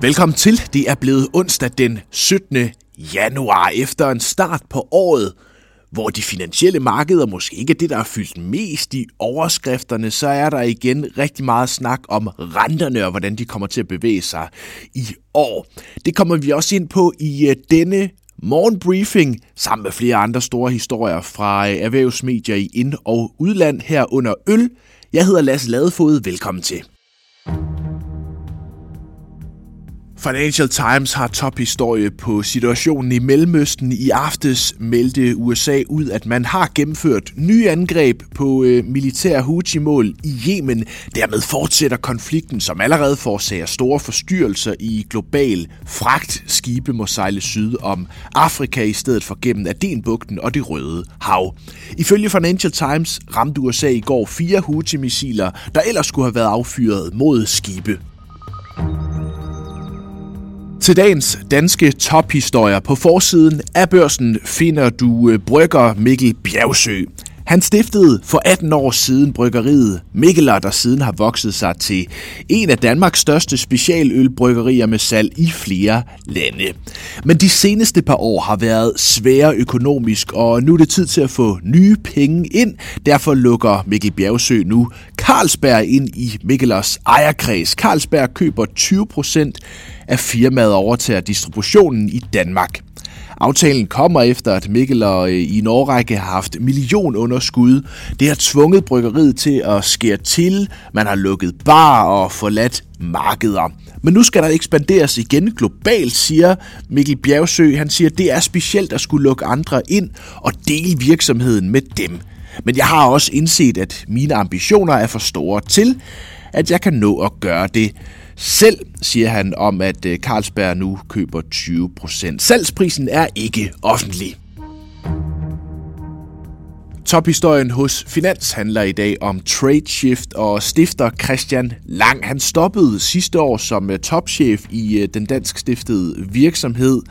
Velkommen til. Det er blevet onsdag den 17. januar efter en start på året, hvor de finansielle markeder måske ikke er det, der er fyldt mest i overskrifterne, så er der igen rigtig meget snak om renterne og hvordan de kommer til at bevæge sig i år. Det kommer vi også ind på i øh, denne morgenbriefing, sammen med flere andre store historier fra øh, erhvervsmedier i ind- og udland her under øl. Jeg hedder Lasse Ladefod. Velkommen til. Financial Times har tophistorie på situationen i Mellemøsten. I aftes meldte USA ud, at man har gennemført nye angreb på øh, militære Houthi-mål i Yemen. Dermed fortsætter konflikten, som allerede forårsager store forstyrrelser i global fragt. Skibe må sejle syd om Afrika i stedet for gennem Adenbugten og det Røde Hav. Ifølge Financial Times ramte USA i går fire Houthi-missiler, der ellers skulle have været affyret mod skibe. Til dagens danske tophistorier på forsiden af børsen finder du øh, brygger Mikkel Bjergsø. Han stiftede for 18 år siden bryggeriet Mikkeler, der siden har vokset sig til en af Danmarks største specialølbryggerier med salg i flere lande. Men de seneste par år har været svære økonomisk, og nu er det tid til at få nye penge ind. Derfor lukker Mikkel Bjergsø nu Carlsberg ind i Mikkelers ejerkreds. Carlsberg køber 20 procent af firmaet overtager distributionen i Danmark. Aftalen kommer efter, at Mikkel og øh, i Norge har haft millionunderskud. Det har tvunget bryggeriet til at skære til. Man har lukket bar og forladt markeder. Men nu skal der ekspanderes igen globalt, siger Mikkel Bjergsø. Han siger, at det er specielt at skulle lukke andre ind og dele virksomheden med dem. Men jeg har også indset, at mine ambitioner er for store til, at jeg kan nå at gøre det selv, siger han om, at øh, Carlsberg nu køber 20 procent. Salgsprisen er ikke offentlig. Tophistorien hos Finans handler i dag om TradeShift og stifter Christian Lang. Han stoppede sidste år som øh, topchef i øh, den dansk stiftede virksomhed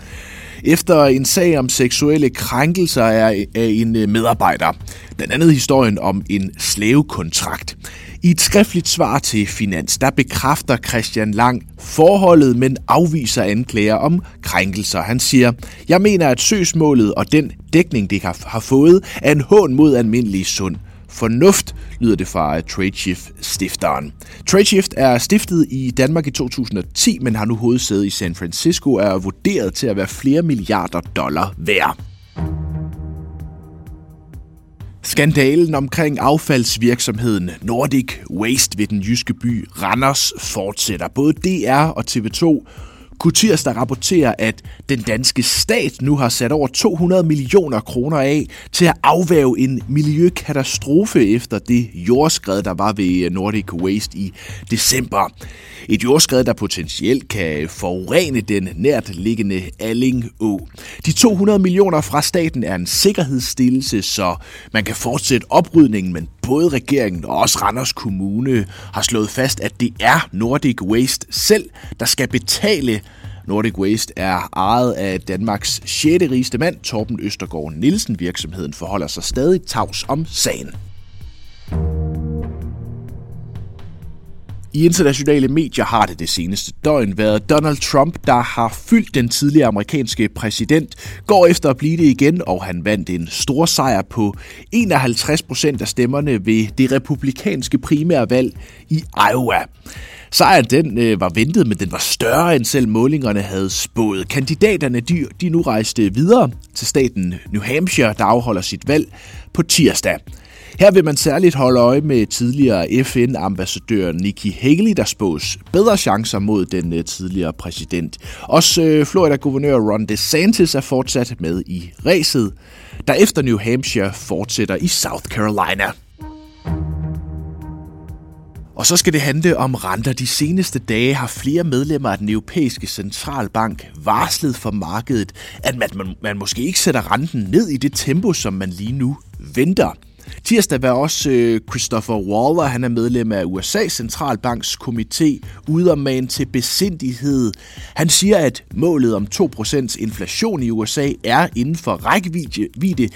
efter en sag om seksuelle krænkelser af en medarbejder. Den anden historien om en slavekontrakt. I et skriftligt svar til Finans, der bekræfter Christian Lang forholdet, men afviser anklager om krænkelser. Han siger, jeg mener, at søgsmålet og den dækning, det har fået, er en hån mod almindelig sund fornuft, lyder det fra TradeShift-stifteren. TradeShift er stiftet i Danmark i 2010, men har nu hovedsæde i San Francisco og er vurderet til at være flere milliarder dollar værd. Skandalen omkring affaldsvirksomheden Nordic Waste ved den jyske by Randers fortsætter. Både DR og TV2 kunne tirsdag rapportere, at den danske stat nu har sat over 200 millioner kroner af til at afværge en miljøkatastrofe efter det jordskred, der var ved øh, Nordic Waste i december. Et jordskred, der potentielt kan forurene den nært liggende Allingå. De 200 millioner fra staten er en sikkerhedsstillelse, så man kan fortsætte oprydningen, men både regeringen og også Randers Kommune har slået fast, at det er Nordic Waste selv, der skal betale Nordic Waste er ejet af Danmarks 6. rigeste mand, Torben Østergaard Nielsen. Virksomheden forholder sig stadig tavs om sagen. I internationale medier har det det seneste døgn været Donald Trump, der har fyldt den tidligere amerikanske præsident, går efter at blive det igen, og han vandt en stor sejr på 51 procent af stemmerne ved det republikanske primærvalg i Iowa. Sejren den øh, var ventet, men den var større end selv målingerne havde spået. Kandidaterne de, de nu rejste videre til staten New Hampshire, der afholder sit valg på tirsdag. Her vil man særligt holde øje med tidligere FN-ambassadør Nikki Haley, der spås bedre chancer mod den øh, tidligere præsident. Også øh, Florida-guvernør Ron DeSantis er fortsat med i ræset, der efter New Hampshire fortsætter i South Carolina. Og så skal det handle om renter. De seneste dage har flere medlemmer af den europæiske centralbank varslet for markedet, at man, man måske ikke sætter renten ned i det tempo, som man lige nu venter. Tirsdag var også øh, Christopher Waller, han er medlem af USA's centralbanks komité, ude og man til besindighed. Han siger, at målet om 2% inflation i USA er inden for rækkevidde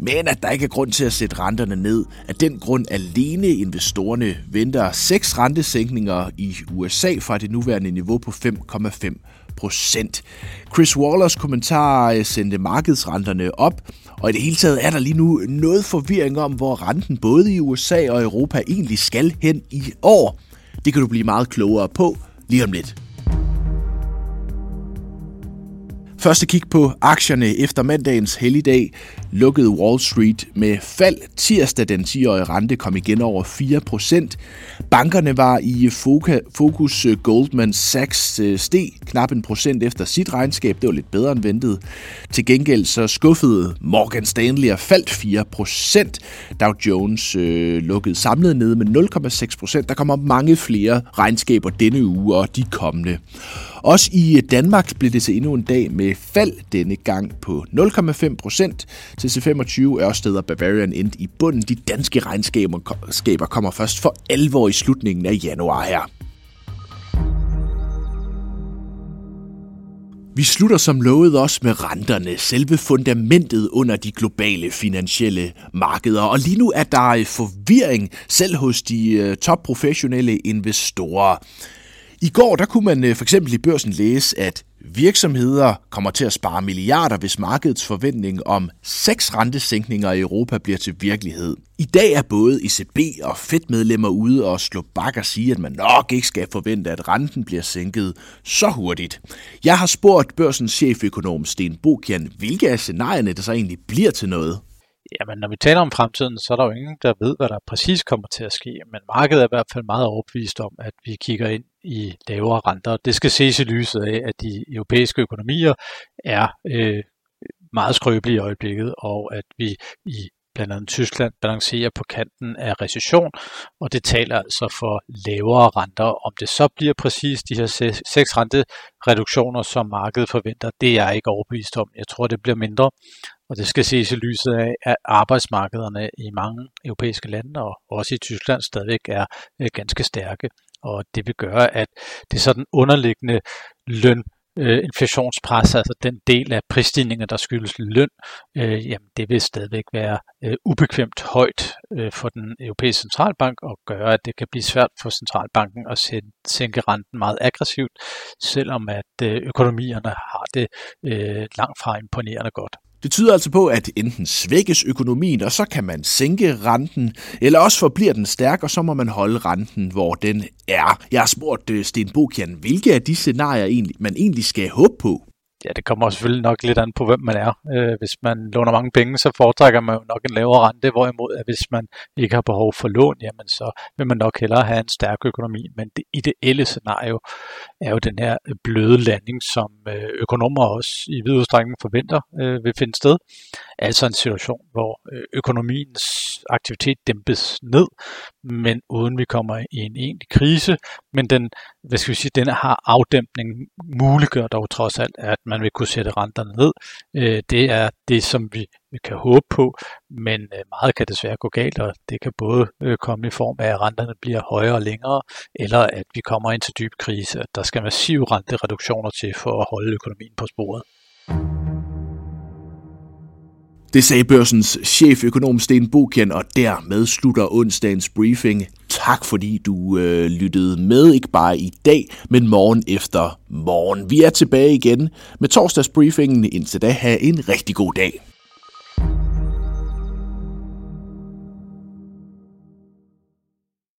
men at der ikke er grund til at sætte renterne ned. Af den grund alene investorerne venter seks rentesænkninger i USA fra det nuværende niveau på 5,5 procent. Chris Wallers kommentar øh, sendte markedsrenterne op, og i det hele taget er der lige nu noget forvirring om, hvor renten både i USA og Europa egentlig skal hen i år. Det kan du blive meget klogere på lige om lidt. Første kig på aktierne efter mandagens helligdag lukkede Wall Street med fald. Tirsdag den 10-årige rente kom igen over 4%. Bankerne var i fokus. Øh, Goldman Sachs øh, steg knap en procent efter sit regnskab. Det var lidt bedre end ventet. Til gengæld så skuffede Morgan Stanley og faldt 4%. Dow Jones øh, lukkede samlet ned med 0,6%. Der kommer mange flere regnskaber denne uge og de kommende. Også i øh, Danmark blev det til endnu en dag med fald denne gang på 0,5 procent. Til C25 Ørsted og Bavarian endte i bunden. De danske regnskaber kommer først for alvor i slutningen af januar her. Vi slutter som lovet også med renterne, selve fundamentet under de globale finansielle markeder. Og lige nu er der øh, forvirring selv hos de øh, topprofessionelle investorer. I går der kunne man øh, for eksempel i børsen læse, at virksomheder kommer til at spare milliarder, hvis markedets forventning om seks rentesænkninger i Europa bliver til virkelighed. I dag er både ECB og Fed-medlemmer ude og slå bak og sige, at man nok ikke skal forvente, at renten bliver sænket så hurtigt. Jeg har spurgt børsens cheføkonom Sten Bokian, hvilke af scenarierne der så egentlig bliver til noget. Jamen, når vi taler om fremtiden, så er der jo ingen, der ved, hvad der præcis kommer til at ske. Men markedet er i hvert fald meget overbevist om, at vi kigger ind i lavere renter. Det skal ses i lyset af, at de europæiske økonomier er øh, meget skrøbelige i øjeblikket, og at vi i blandt andet Tyskland balancerer på kanten af recession, og det taler altså for lavere renter. Om det så bliver præcis de her seks rentereduktioner, som markedet forventer, det er jeg ikke overbevist om. Jeg tror, det bliver mindre, og det skal ses i lyset af, at arbejdsmarkederne i mange europæiske lande, og også i Tyskland, stadigvæk er øh, ganske stærke. Og det vil gøre, at det sådan underliggende løn øh, inflationspres, altså den del af prisstigninger, der skyldes løn, øh, jamen det vil stadigvæk være øh, ubekvemt højt øh, for den europæiske centralbank og gøre, at det kan blive svært for centralbanken at sænke renten meget aggressivt, selvom at øh, økonomierne har det øh, langt fra imponerende godt. Det tyder altså på, at enten svækkes økonomien, og så kan man sænke renten, eller også forbliver den stærk, og så må man holde renten, hvor den er. Jeg har spurgt øh, Sten Bokian, hvilke af de scenarier man egentlig skal håbe på? Ja, det kommer selvfølgelig nok lidt an på, hvem man er. Øh, hvis man låner mange penge, så foretrækker man jo nok en lavere rente, hvorimod at hvis man ikke har behov for lån, jamen så vil man nok hellere have en stærk økonomi. Men det ideelle scenario er jo den her bløde landing, som øh, økonomer også i vid udstrækning forventer øh, vil finde sted. Altså en situation, hvor øh, økonomiens aktivitet dæmpes ned, men uden vi kommer i en egentlig krise. Men den, hvad skal vi sige, den har afdæmpning muliggør dog trods alt, at man vil kunne sætte renterne ned. Øh, det er det, som vi, kan håbe på, men øh, meget kan desværre gå galt, og det kan både øh, komme i form af, at renterne bliver højere og længere, eller at vi kommer ind til dyb krise. Der skal massive rentereduktioner til for at holde økonomien på sporet. Det sagde børsens cheføkonom Sten Bokian, og dermed slutter onsdagens briefing. Tak fordi du øh, lyttede med, ikke bare i dag, men morgen efter morgen. Vi er tilbage igen med torsdagsbriefingen. Indtil da, have en rigtig god dag.